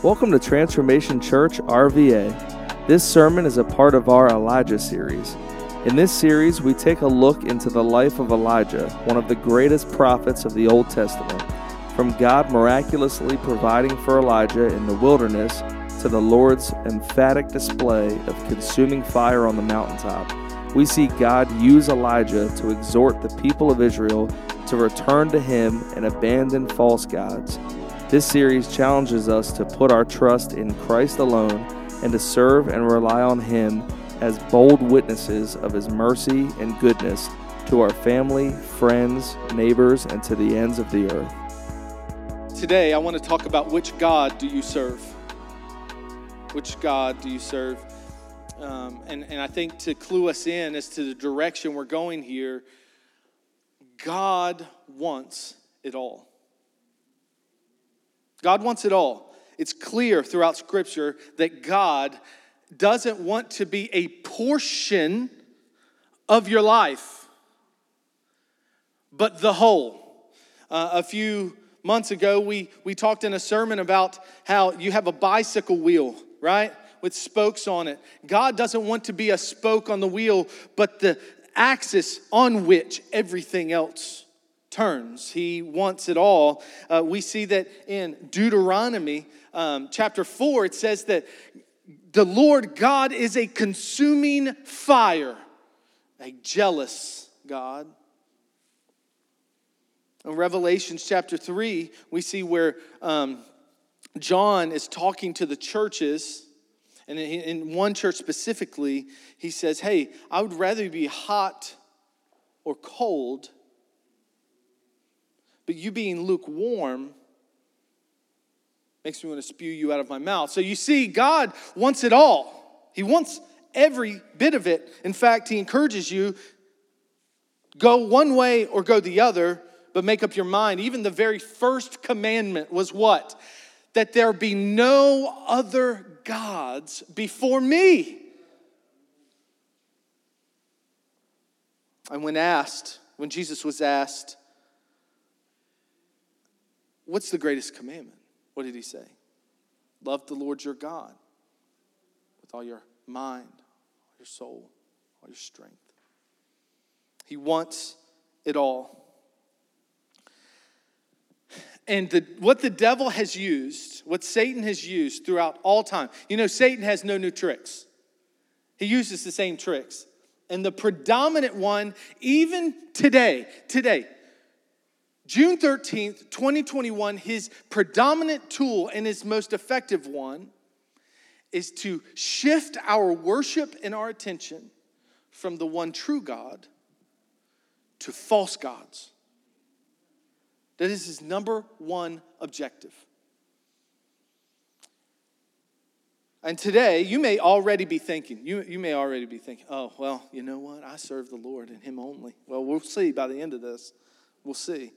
Welcome to Transformation Church RVA. This sermon is a part of our Elijah series. In this series, we take a look into the life of Elijah, one of the greatest prophets of the Old Testament. From God miraculously providing for Elijah in the wilderness to the Lord's emphatic display of consuming fire on the mountaintop, we see God use Elijah to exhort the people of Israel to return to Him and abandon false gods. This series challenges us to put our trust in Christ alone and to serve and rely on Him as bold witnesses of His mercy and goodness to our family, friends, neighbors, and to the ends of the earth. Today, I want to talk about which God do you serve? Which God do you serve? Um, and, and I think to clue us in as to the direction we're going here, God wants it all. God wants it all. It's clear throughout Scripture that God doesn't want to be a portion of your life, but the whole. Uh, a few months ago, we, we talked in a sermon about how you have a bicycle wheel, right? With spokes on it. God doesn't want to be a spoke on the wheel, but the axis on which everything else turns. He wants it all. Uh, we see that in Deuteronomy um, chapter 4, it says that the Lord God is a consuming fire, a jealous God. In Revelations chapter 3, we see where um, John is talking to the churches. And in one church specifically, he says, Hey, I would rather be hot or cold but you being lukewarm makes me want to spew you out of my mouth. So you see, God wants it all. He wants every bit of it. In fact, He encourages you go one way or go the other, but make up your mind. Even the very first commandment was what? That there be no other gods before me. And when asked, when Jesus was asked, What's the greatest commandment? What did he say? Love the Lord your God with all your mind, all your soul, all your strength. He wants it all. And the, what the devil has used, what Satan has used throughout all time, you know, Satan has no new tricks. He uses the same tricks. And the predominant one, even today, today, June 13th, 2021, his predominant tool and his most effective one is to shift our worship and our attention from the one true God to false gods. That is his number one objective. And today, you may already be thinking, you, you may already be thinking, oh, well, you know what? I serve the Lord and Him only. Well, we'll see by the end of this. We'll see.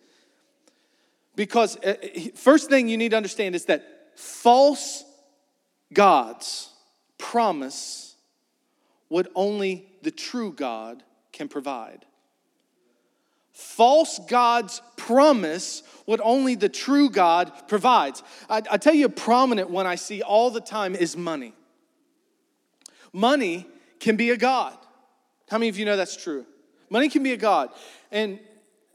Because uh, first thing you need to understand is that false gods promise what only the true God can provide. False gods promise what only the true God provides. I, I, tell you, a prominent one I see all the time is money. Money can be a God. How many of you know that's true? Money can be a God. And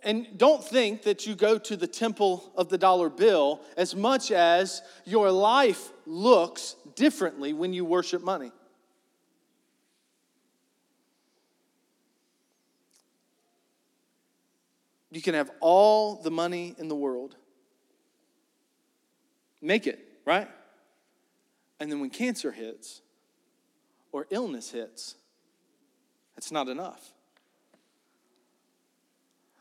and don't think that you go to the temple of the dollar bill as much as your life looks differently when you worship money. You can have all the money in the world, make it, right? And then when cancer hits or illness hits, it's not enough.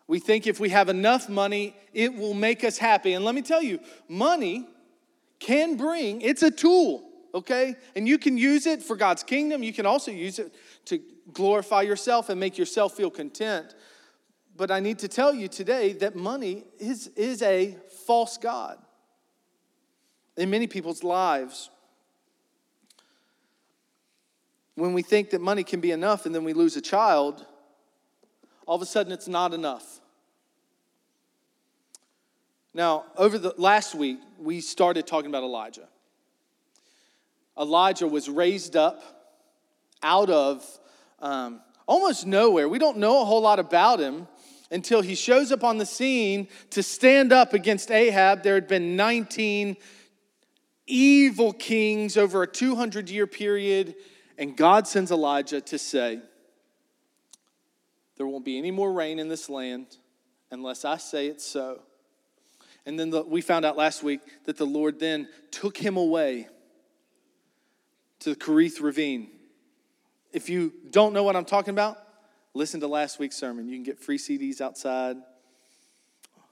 We think if we have enough money, it will make us happy. And let me tell you, money can bring, it's a tool, okay? And you can use it for God's kingdom. You can also use it to glorify yourself and make yourself feel content. But I need to tell you today that money is, is a false God in many people's lives. When we think that money can be enough and then we lose a child, all of a sudden it's not enough. Now, over the last week, we started talking about Elijah. Elijah was raised up out of um, almost nowhere. We don't know a whole lot about him until he shows up on the scene to stand up against Ahab. There had been 19 evil kings over a 200 year period, and God sends Elijah to say, There won't be any more rain in this land unless I say it's so. And then the, we found out last week that the Lord then took him away to the Kerith Ravine. If you don't know what I'm talking about, listen to last week's sermon. You can get free CDs outside.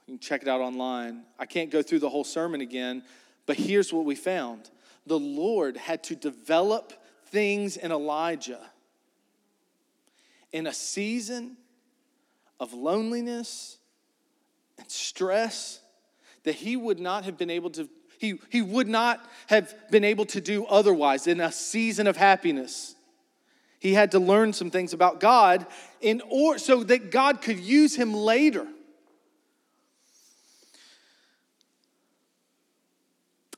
You can check it out online. I can't go through the whole sermon again, but here's what we found the Lord had to develop things in Elijah in a season of loneliness and stress that he would not have been able to he, he would not have been able to do otherwise in a season of happiness. He had to learn some things about god in or so that god could use him later.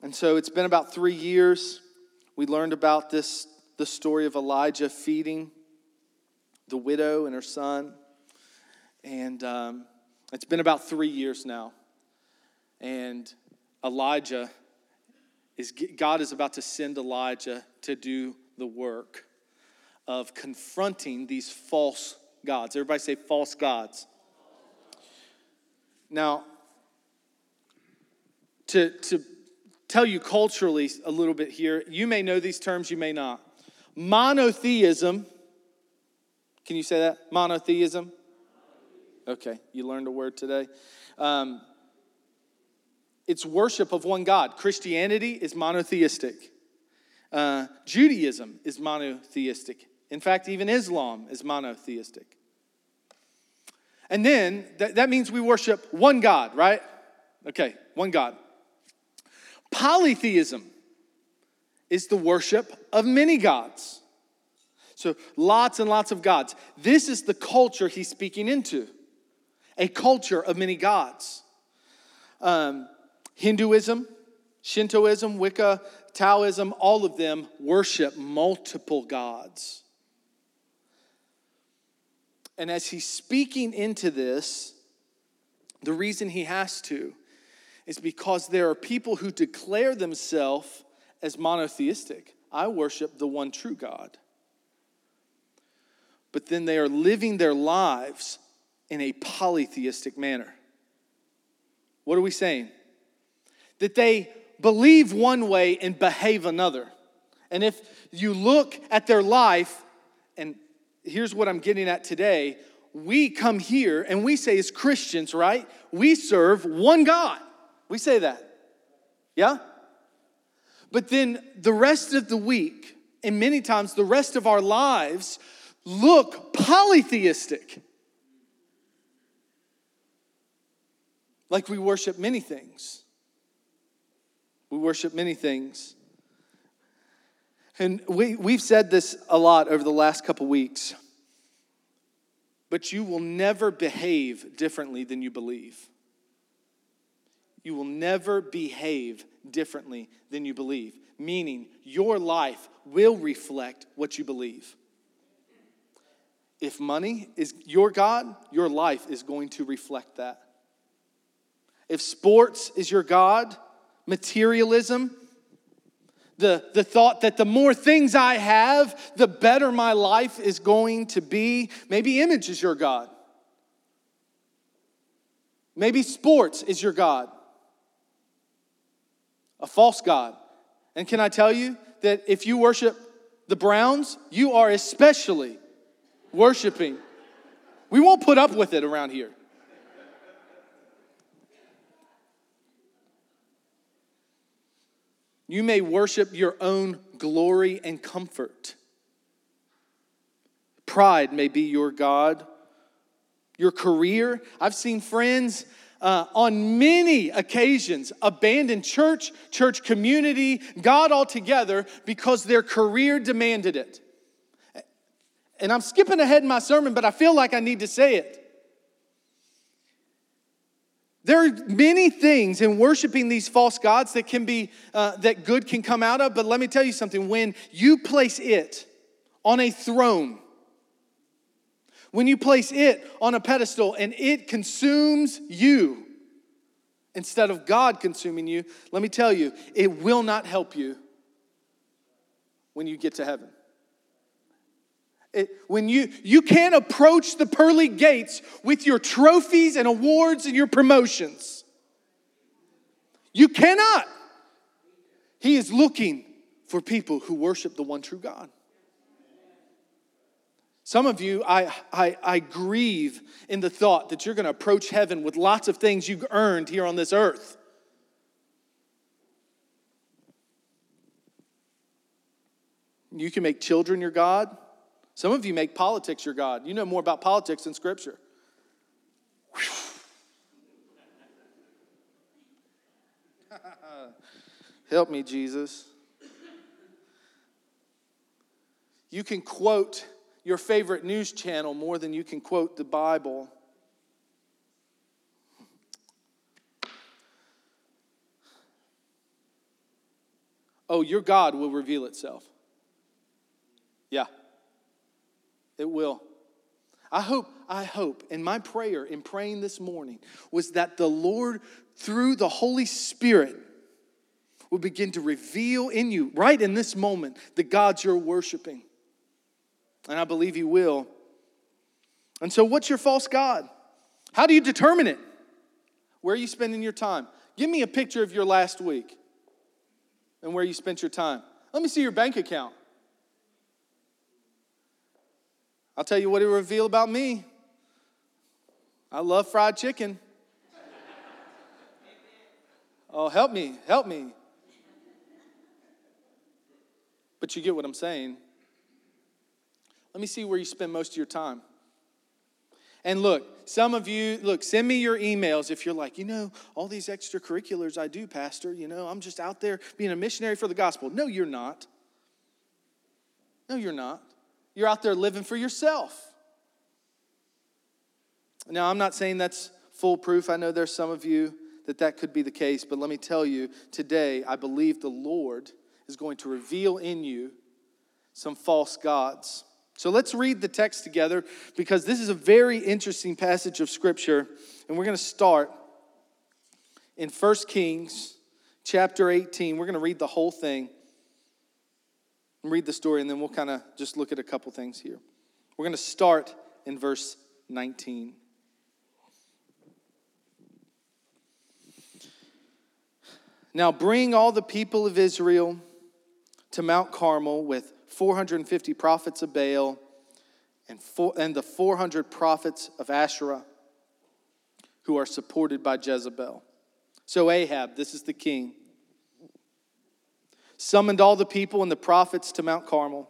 And so it's been about three years. We learned about this the story of elijah feeding the widow and her son and um, it's been about three years now. And Elijah is, God is about to send Elijah to do the work of confronting these false gods. Everybody say false gods. Now, to, to tell you culturally a little bit here, you may know these terms, you may not. Monotheism, can you say that? Monotheism Okay, you learned a word today. Um, it's worship of one God. Christianity is monotheistic. Uh, Judaism is monotheistic. In fact, even Islam is monotheistic. And then that, that means we worship one God, right? Okay, one God. Polytheism is the worship of many gods. So lots and lots of gods. This is the culture he's speaking into a culture of many gods. Um, Hinduism, Shintoism, Wicca, Taoism, all of them worship multiple gods. And as he's speaking into this, the reason he has to is because there are people who declare themselves as monotheistic. I worship the one true God. But then they are living their lives in a polytheistic manner. What are we saying? That they believe one way and behave another. And if you look at their life, and here's what I'm getting at today we come here and we say, as Christians, right? We serve one God. We say that. Yeah? But then the rest of the week, and many times the rest of our lives, look polytheistic. Like we worship many things. We worship many things. And we, we've said this a lot over the last couple weeks. But you will never behave differently than you believe. You will never behave differently than you believe, meaning your life will reflect what you believe. If money is your God, your life is going to reflect that. If sports is your God, materialism, the, the thought that the more things I have, the better my life is going to be. Maybe image is your God. Maybe sports is your God. A false God. And can I tell you that if you worship the Browns, you are especially worshiping. We won't put up with it around here. You may worship your own glory and comfort. Pride may be your God. Your career. I've seen friends uh, on many occasions abandon church, church community, God altogether because their career demanded it. And I'm skipping ahead in my sermon, but I feel like I need to say it. There are many things in worshiping these false gods that can be uh, that good can come out of, but let me tell you something. When you place it on a throne, when you place it on a pedestal and it consumes you instead of God consuming you, let me tell you, it will not help you when you get to heaven. It, when you you can't approach the pearly gates with your trophies and awards and your promotions. You cannot. He is looking for people who worship the one true God. Some of you, I, I, I grieve in the thought that you're going to approach heaven with lots of things you've earned here on this earth. You can make children your God. Some of you make politics your God. You know more about politics than Scripture. Help me, Jesus. You can quote your favorite news channel more than you can quote the Bible. Oh, your God will reveal itself. Yeah. It will. I hope, I hope, and my prayer in praying this morning was that the Lord, through the Holy Spirit, will begin to reveal in you, right in this moment, the gods you're worshiping. And I believe He will. And so, what's your false God? How do you determine it? Where are you spending your time? Give me a picture of your last week and where you spent your time. Let me see your bank account. I'll tell you what it will reveal about me. I love fried chicken. Oh, help me, help me. But you get what I'm saying. Let me see where you spend most of your time. And look, some of you, look, send me your emails if you're like, you know, all these extracurriculars I do, Pastor, you know, I'm just out there being a missionary for the gospel. No, you're not. No, you're not. You're out there living for yourself. Now, I'm not saying that's foolproof. I know there's some of you that that could be the case, but let me tell you today, I believe the Lord is going to reveal in you some false gods. So let's read the text together because this is a very interesting passage of Scripture, and we're going to start in 1 Kings chapter 18. We're going to read the whole thing read the story, and then we'll kind of just look at a couple things here. We're going to start in verse 19. Now bring all the people of Israel to Mount Carmel with 450 prophets of Baal and, four, and the 400 prophets of Asherah who are supported by Jezebel. So Ahab, this is the king summoned all the people and the prophets to Mount Carmel.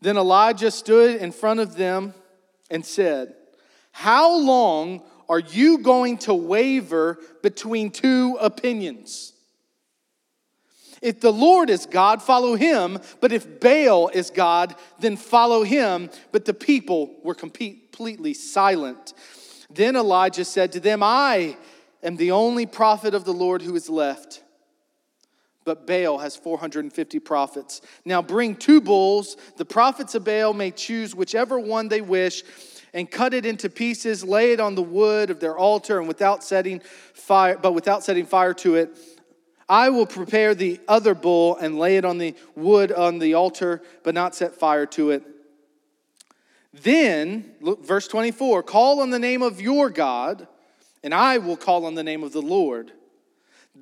Then Elijah stood in front of them and said, How long are you going to waver between two opinions? If the Lord is God, follow him. But if Baal is God, then follow him. But the people were completely silent. Then Elijah said to them, I am the only prophet of the Lord who is left but Baal has 450 prophets. Now bring two bulls. The prophets of Baal may choose whichever one they wish and cut it into pieces, lay it on the wood of their altar, and without setting fire, but without setting fire to it. I will prepare the other bull and lay it on the wood on the altar, but not set fire to it. Then, look, verse 24 call on the name of your God, and I will call on the name of the Lord.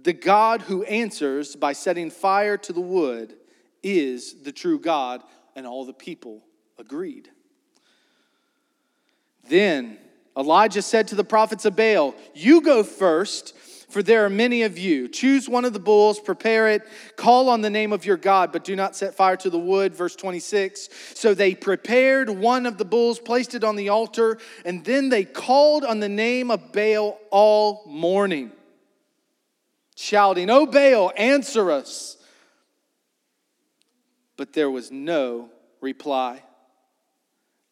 The God who answers by setting fire to the wood is the true God, and all the people agreed. Then Elijah said to the prophets of Baal, You go first, for there are many of you. Choose one of the bulls, prepare it, call on the name of your God, but do not set fire to the wood. Verse 26. So they prepared one of the bulls, placed it on the altar, and then they called on the name of Baal all morning shouting, O Baal, answer us. But there was no reply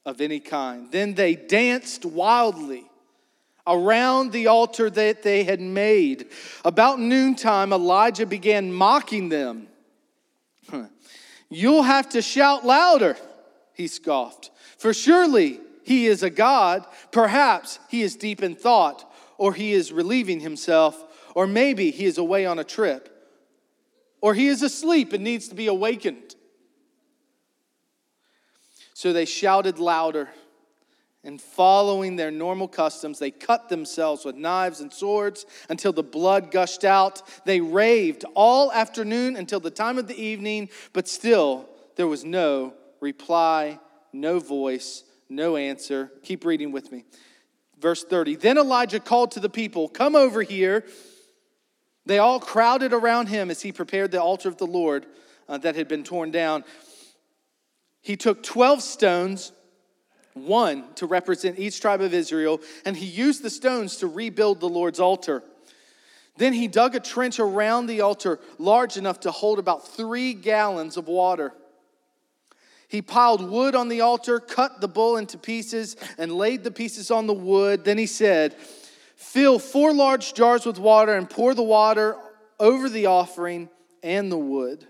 of any kind. Then they danced wildly around the altar that they had made. About noontime, Elijah began mocking them. You'll have to shout louder, he scoffed. For surely he is a God. Perhaps he is deep in thought, or he is relieving himself, or maybe he is away on a trip, or he is asleep and needs to be awakened. So they shouted louder. And following their normal customs, they cut themselves with knives and swords until the blood gushed out. They raved all afternoon until the time of the evening, but still there was no reply, no voice, no answer. Keep reading with me. Verse 30. Then Elijah called to the people, Come over here. They all crowded around him as he prepared the altar of the Lord uh, that had been torn down. He took 12 stones one to represent each tribe of Israel, and he used the stones to rebuild the Lord's altar. Then he dug a trench around the altar large enough to hold about three gallons of water. He piled wood on the altar, cut the bull into pieces, and laid the pieces on the wood. Then he said, Fill four large jars with water and pour the water over the offering and the wood.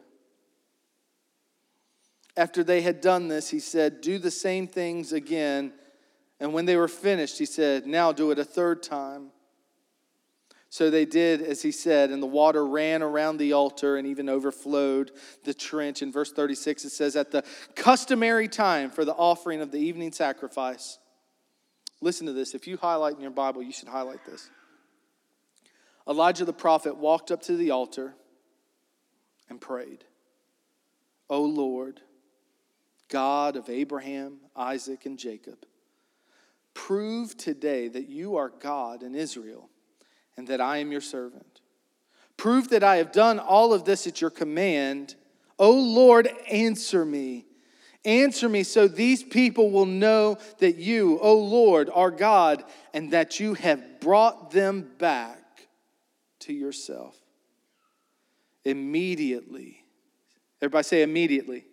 After they had done this, he said, Do the same things again. And when they were finished, he said, Now do it a third time. So they did as he said, and the water ran around the altar and even overflowed the trench. In verse 36, it says, At the customary time for the offering of the evening sacrifice. Listen to this. If you highlight in your Bible, you should highlight this. Elijah the prophet walked up to the altar and prayed, O Lord, God of Abraham, Isaac, and Jacob, prove today that you are God in Israel and that I am your servant. Prove that I have done all of this at your command. O Lord, answer me. Answer me so these people will know that you, O Lord, are God and that you have brought them back to yourself. Immediately. Everybody say immediately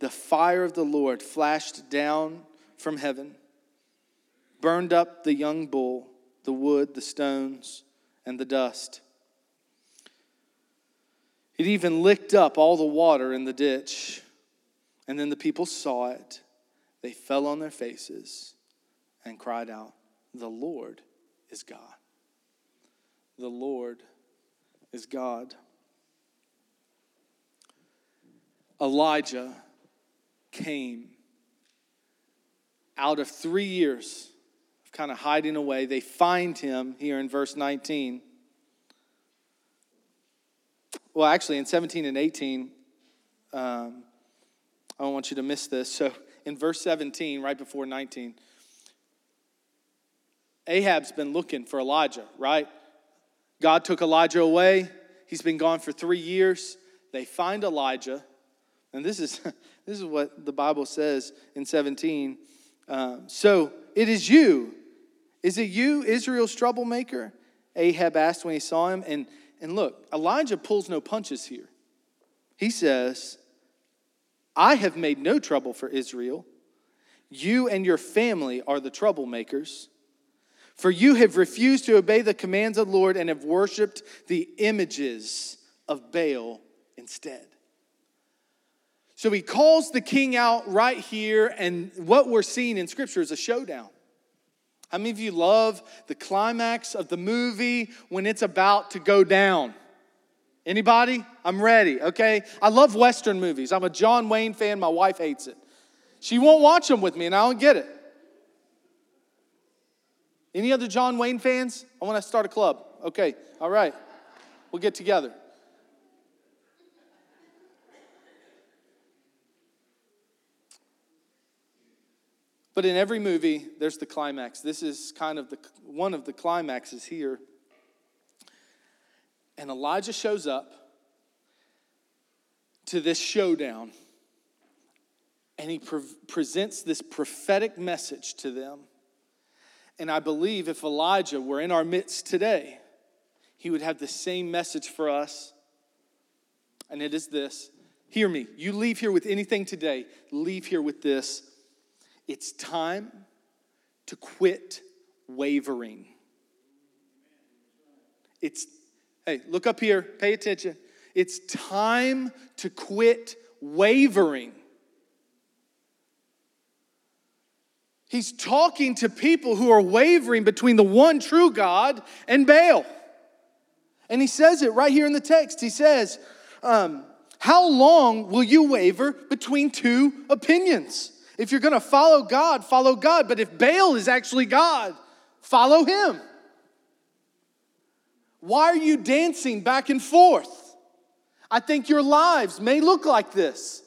the fire of the Lord flashed down from heaven, burned up the young bull, the wood, the stones, and the dust. It even licked up all the water in the ditch. And then the people saw it. They fell on their faces and cried out, The Lord is God. The Lord is God. Elijah came out of three years of kind of hiding away. They find him here in verse 19. Well, actually, in 17 and 18, um, I don't want you to miss this. So, in verse 17, right before 19, Ahab's been looking for Elijah, right? God took Elijah away. He's been gone for three years. They find Elijah. And this is, this is what the Bible says in 17. Um, so it is you. Is it you, Israel's troublemaker? Ahab asked when he saw him. And, and look, Elijah pulls no punches here. He says, I have made no trouble for Israel. You and your family are the troublemakers. For you have refused to obey the commands of the Lord and have worshiped the images of Baal instead. So he calls the king out right here, and what we're seeing in scripture is a showdown. How many of you love the climax of the movie when it's about to go down? Anybody? I'm ready, okay? I love Western movies. I'm a John Wayne fan. My wife hates it. She won't watch them with me, and I don't get it. Any other John Wayne fans? I want to start a club. Okay, all right. We'll get together. But in every movie, there's the climax. This is kind of the one of the climaxes here. And Elijah shows up to this showdown and he pre- presents this prophetic message to them. And I believe if Elijah were in our midst today, he would have the same message for us. And it is this Hear me. You leave here with anything today, leave here with this it's time to quit wavering. It's, hey, look up here, pay attention. It's time to quit wavering. He's talking to people who are wavering between the one true God and Baal. And he says it right here in the text. He says, um, How long will you waver between two opinions? If you're going to follow God, follow God. But if Baal is actually God, follow him. Why are you dancing back and forth? I think your lives may look like this.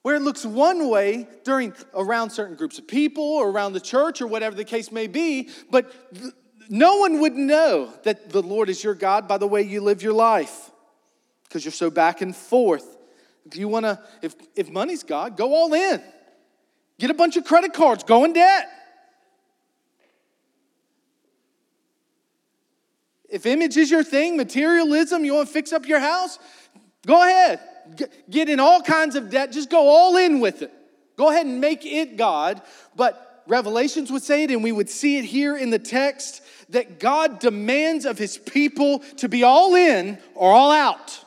Where it looks one way during around certain groups of people or around the church or whatever the case may be, but th- no one would know that the Lord is your God by the way you live your life because you're so back and forth. If you want to, if, if money's God, go all in. Get a bunch of credit cards, go in debt. If image is your thing, materialism, you want to fix up your house, go ahead. Get in all kinds of debt, just go all in with it. Go ahead and make it God. But Revelations would say it, and we would see it here in the text that God demands of his people to be all in or all out.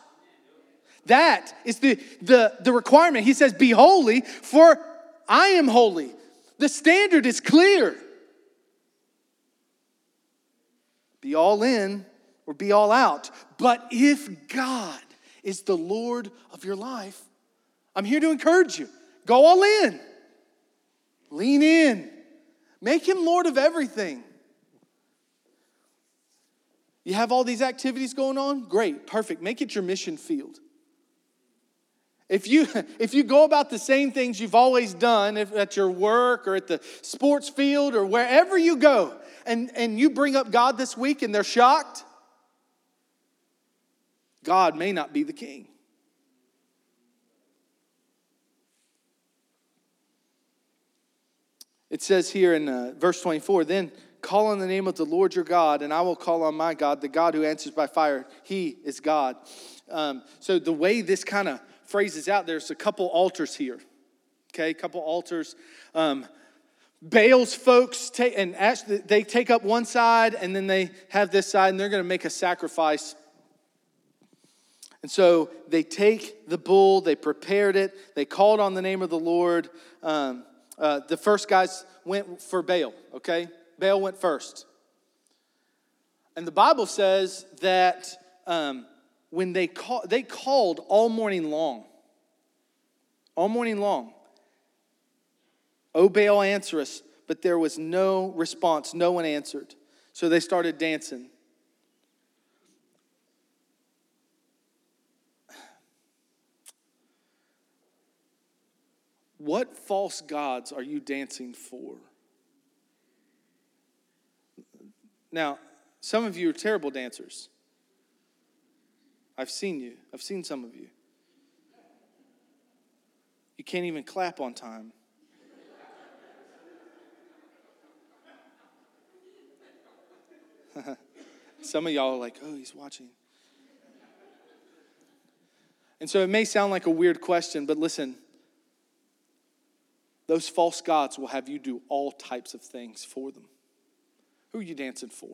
That is the, the, the requirement. He says, Be holy, for I am holy. The standard is clear. Be all in or be all out. But if God is the Lord of your life, I'm here to encourage you. Go all in. Lean in. Make him Lord of everything. You have all these activities going on? Great, perfect. Make it your mission field. If you, if you go about the same things you've always done if at your work or at the sports field or wherever you go, and, and you bring up God this week and they're shocked, God may not be the king. It says here in uh, verse 24, then call on the name of the Lord your God, and I will call on my God, the God who answers by fire. He is God. Um, so the way this kind of phrases out, there's a couple altars here. Okay, a couple altars. Um, Baal's folks take and actually they take up one side and then they have this side and they're going to make a sacrifice. And so they take the bull, they prepared it, they called on the name of the Lord. Um, uh, the first guys went for Baal, okay? Baal went first. And the Bible says that um, when they, call, they called all morning long, all morning long, O Baal, answer us. But there was no response, no one answered. So they started dancing. What false gods are you dancing for? Now, some of you are terrible dancers. I've seen you, I've seen some of you. You can't even clap on time. some of y'all are like, oh, he's watching. And so it may sound like a weird question, but listen those false gods will have you do all types of things for them. Who are you dancing for?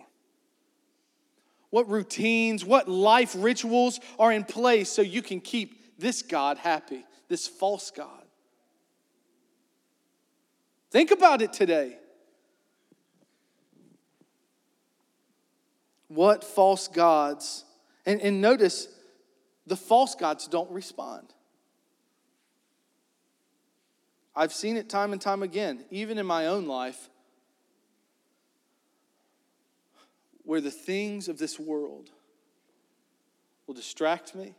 What routines, what life rituals are in place so you can keep this God happy, this false God? Think about it today. What false gods, and, and notice the false gods don't respond. I've seen it time and time again, even in my own life, where the things of this world will distract me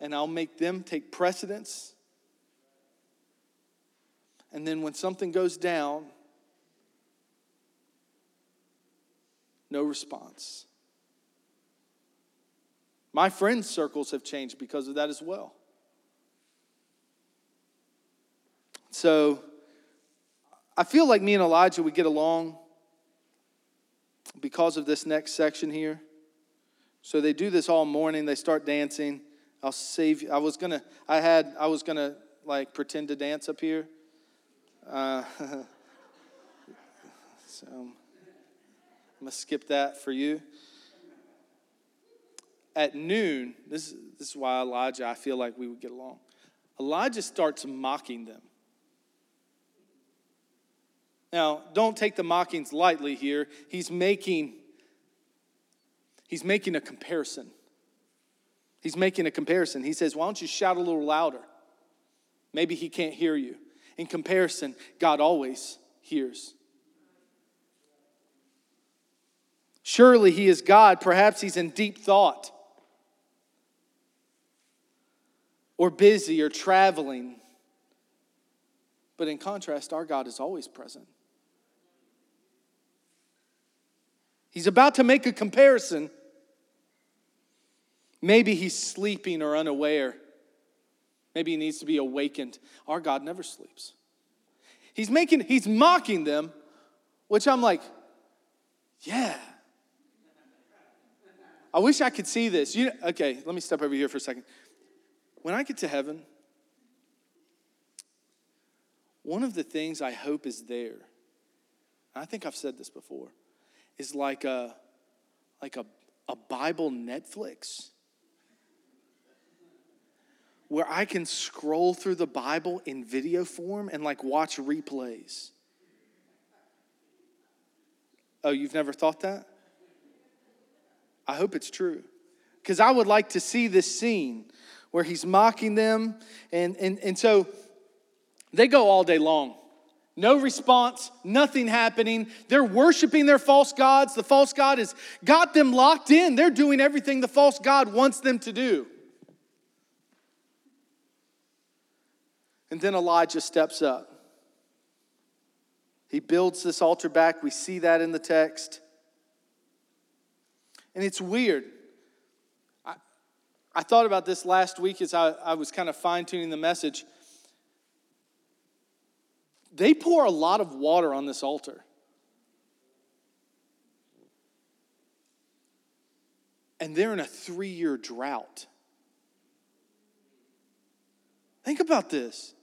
and I'll make them take precedence. And then when something goes down, no response. My friends' circles have changed because of that as well. So I feel like me and Elijah would get along because of this next section here. So they do this all morning. They start dancing. I'll save you. I was gonna. I had. I was gonna like pretend to dance up here. Uh, So I'm to skip that for you. At noon, this, this is why Elijah, I feel like we would get along. Elijah starts mocking them. Now, don't take the mockings lightly here. He's making he's making a comparison. He's making a comparison. He says, "Why don't you shout a little louder?" Maybe he can't hear you. In comparison, God always hears. Surely he is God. Perhaps he's in deep thought, or busy, or traveling. But in contrast, our God is always present. He's about to make a comparison. Maybe he's sleeping or unaware. Maybe he needs to be awakened. Our God never sleeps. He's making, he's mocking them, which I'm like, yeah. I wish I could see this. You, okay, let me step over here for a second. When I get to heaven, one of the things I hope is there, I think I've said this before, is like a like a, a Bible Netflix where I can scroll through the Bible in video form and like watch replays. Oh, you've never thought that? I hope it's true. Because I would like to see this scene where he's mocking them. And, and, and so they go all day long. No response, nothing happening. They're worshiping their false gods. The false God has got them locked in. They're doing everything the false God wants them to do. And then Elijah steps up. He builds this altar back. We see that in the text. And it's weird. I, thought about this last week as I, I was kind of fine tuning the message. They pour a lot of water on this altar. And they're in a three year drought. Think about this.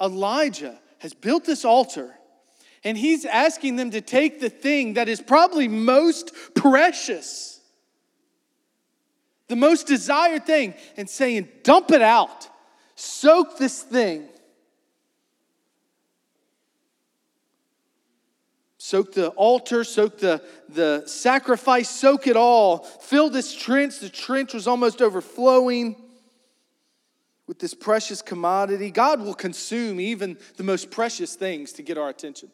Elijah has built this altar, and he's asking them to take the thing that is probably most precious, the most desired thing, and saying, Dump it out, soak this thing Soak the altar, soak the, the sacrifice, soak it all. Fill this trench. The trench was almost overflowing with this precious commodity. God will consume even the most precious things to get our attention.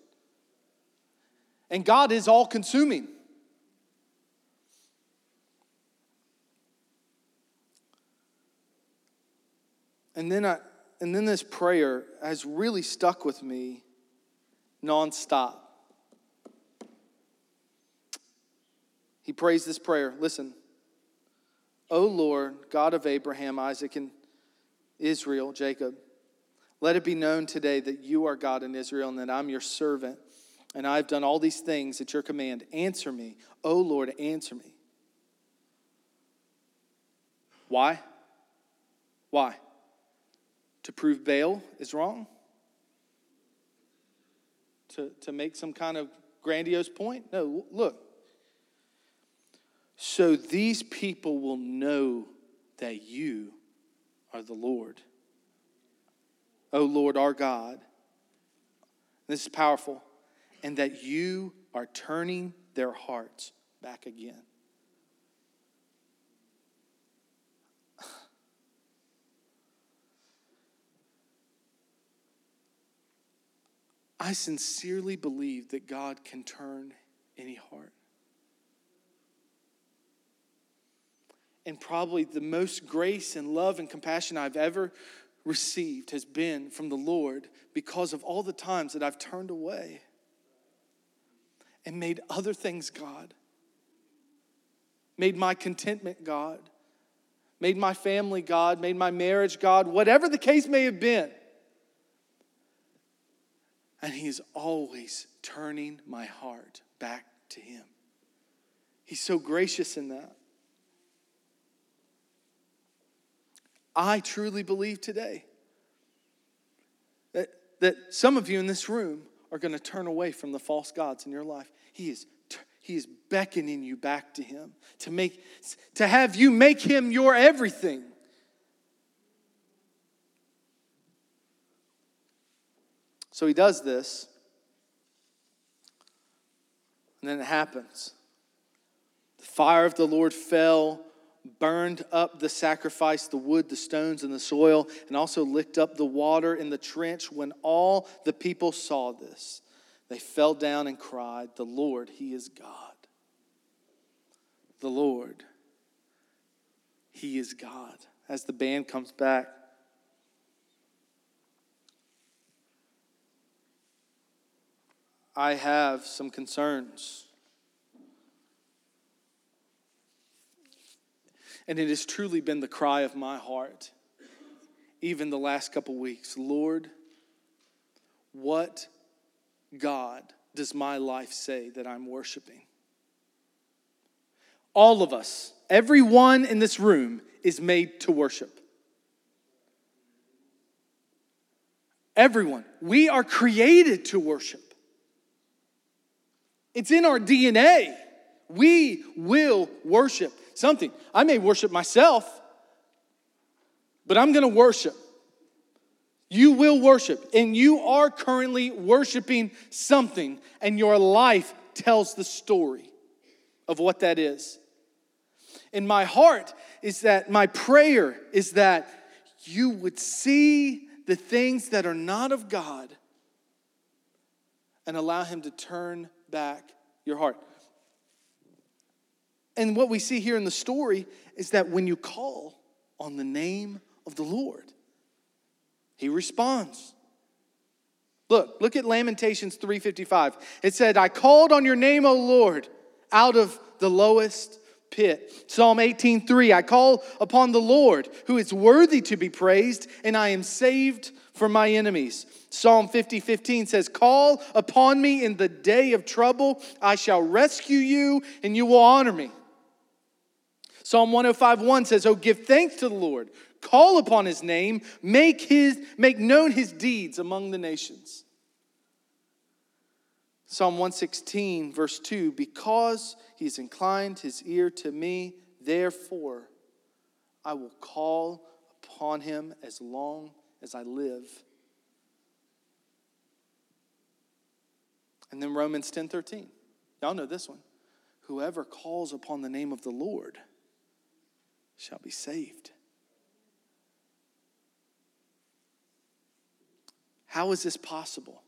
And God is all consuming. And then I and then this prayer has really stuck with me nonstop. He prays this prayer. Listen. O Lord, God of Abraham, Isaac, and Israel, Jacob, let it be known today that you are God in Israel and that I'm your servant, and I've done all these things at your command. Answer me. O Lord, answer me. Why? Why? To prove Baal is wrong? To, to make some kind of grandiose point? No, look so these people will know that you are the Lord. O Lord our God. This is powerful. And that you are turning their hearts back again. I sincerely believe that God can turn any heart. and probably the most grace and love and compassion I've ever received has been from the Lord because of all the times that I've turned away and made other things God, made my contentment God, made my family God, made my marriage God, whatever the case may have been. And He is always turning my heart back to Him. He's so gracious in that. I truly believe today that, that some of you in this room are going to turn away from the false gods in your life. He is he is beckoning you back to him to make to have you make him your everything. So he does this. And then it happens. The fire of the Lord fell, burned up the sacrifice, the wood, the stones, and the soil, and also licked up the water in the trench. When all the people saw this, they fell down and cried, The Lord, He is God. The Lord, He is God. As the band comes back, I have some concerns. And it has truly been the cry of my heart, even the last couple weeks Lord, what God does my life say that I'm worshiping? All of us, everyone in this room, is made to worship. Everyone. We are created to worship. It's in our DNA. We will worship something. I may worship myself, but I'm going to worship. You will worship, and you are currently worshiping something, and your life tells the story of what that is. In my heart is that my prayer is that you would see the things that are not of God and allow Him to turn back your heart. And what we see here in the story is that when you call on the name of the Lord, he responds. Look, look at Lamentations 3:55. It said, "I called on your name, O Lord, out of the lowest pit." Psalm 18:3, "I call upon the Lord, who is worthy to be praised, and I am saved from my enemies." Psalm 50, 15 says, Call upon me in the day of trouble. I shall rescue you, and you will honor me. Psalm 105, 1 says, Oh, give thanks to the Lord. Call upon his name. Make, his, make known his deeds among the nations. Psalm 116, verse 2 Because he's inclined his ear to me, therefore I will call upon him as long as I live. And then Romans 10 13. Y'all know this one. Whoever calls upon the name of the Lord shall be saved. How is this possible?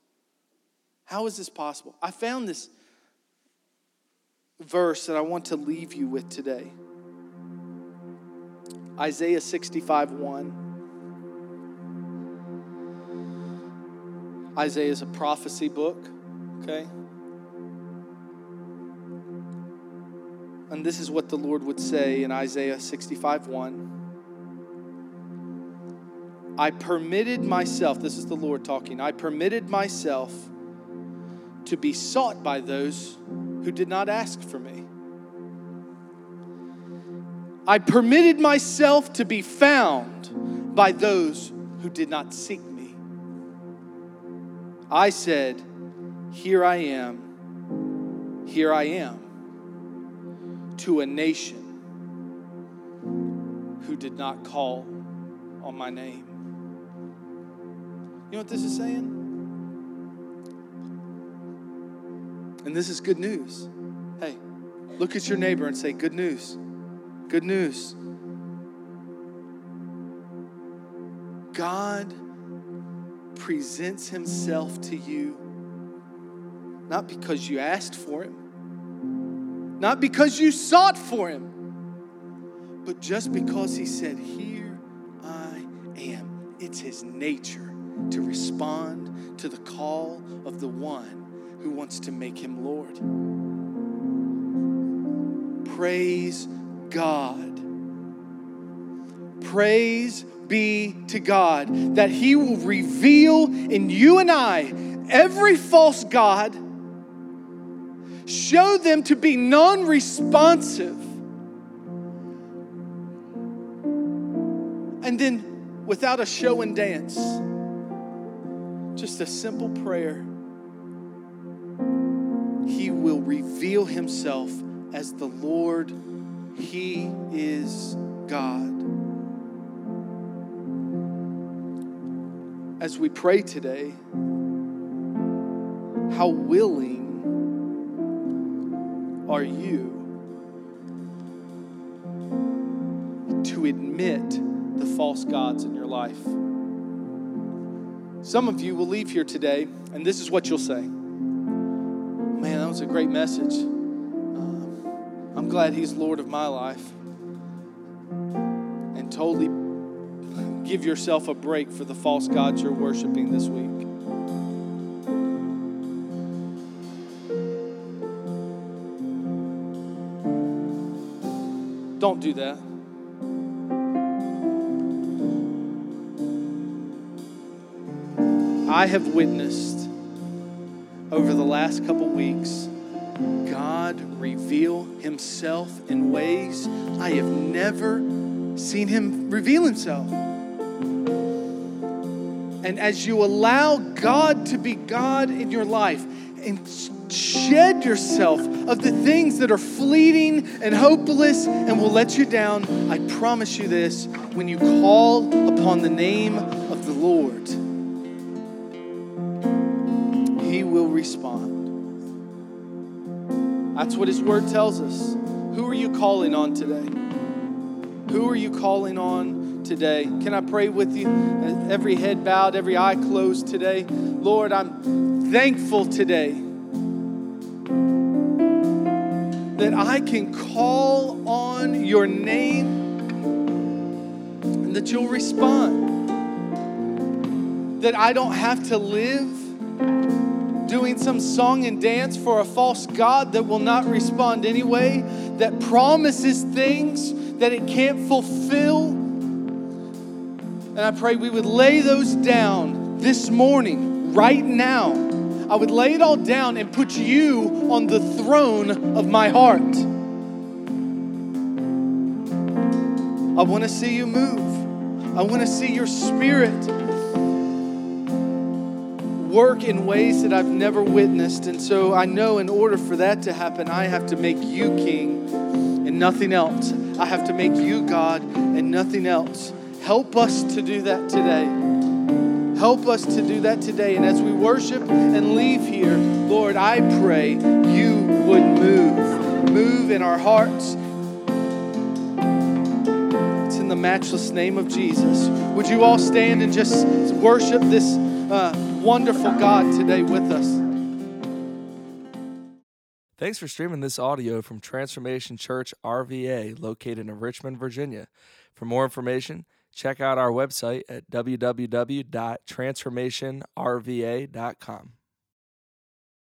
How is this possible? I found this verse that I want to leave you with today Isaiah 65 1. Isaiah is a prophecy book okay? And this is what the Lord would say in Isaiah 65 1. I permitted myself, this is the Lord talking, I permitted myself to be sought by those who did not ask for me. I permitted myself to be found by those who did not seek me. I said, here I am, here I am, to a nation who did not call on my name. You know what this is saying? And this is good news. Hey, look at your neighbor and say, Good news. Good news. God presents himself to you not because you asked for him, not because you sought for him, but just because he said, Here I am. It's his nature to respond to the call of the one who wants to make him Lord. Praise God. Praise be to God that He will reveal in you and I every false God show them to be non responsive. And then, without a show and dance, just a simple prayer He will reveal himself as the Lord. He is God. As we pray today, how willing are you to admit the false gods in your life? Some of you will leave here today, and this is what you'll say Man, that was a great message. Uh, I'm glad He's Lord of my life. And totally give yourself a break for the false gods you're worshiping this week. Don't do that. I have witnessed over the last couple weeks God reveal himself in ways I have never seen him reveal himself. And as you allow God to be God in your life and shed yourself of the things that are fleeting and hopeless and will let you down, I promise you this when you call upon the name of the Lord, He will respond. That's what His Word tells us. Who are you calling on today? Who are you calling on today? Can I pray with you? Every head bowed, every eye closed today. Lord, I'm thankful today that I can call on your name and that you'll respond. That I don't have to live doing some song and dance for a false God that will not respond anyway, that promises things that it can't fulfill. And I pray we would lay those down this morning, right now. I would lay it all down and put you on the throne of my heart. I want to see you move. I want to see your spirit work in ways that I've never witnessed. And so I know in order for that to happen, I have to make you king and nothing else. I have to make you God and nothing else. Help us to do that today. Help us to do that today. And as we worship and leave here, Lord, I pray you would move. Move in our hearts. It's in the matchless name of Jesus. Would you all stand and just worship this uh, wonderful God today with us? Thanks for streaming this audio from Transformation Church RVA, located in Richmond, Virginia. For more information, check out our website at www.transformationrva.com.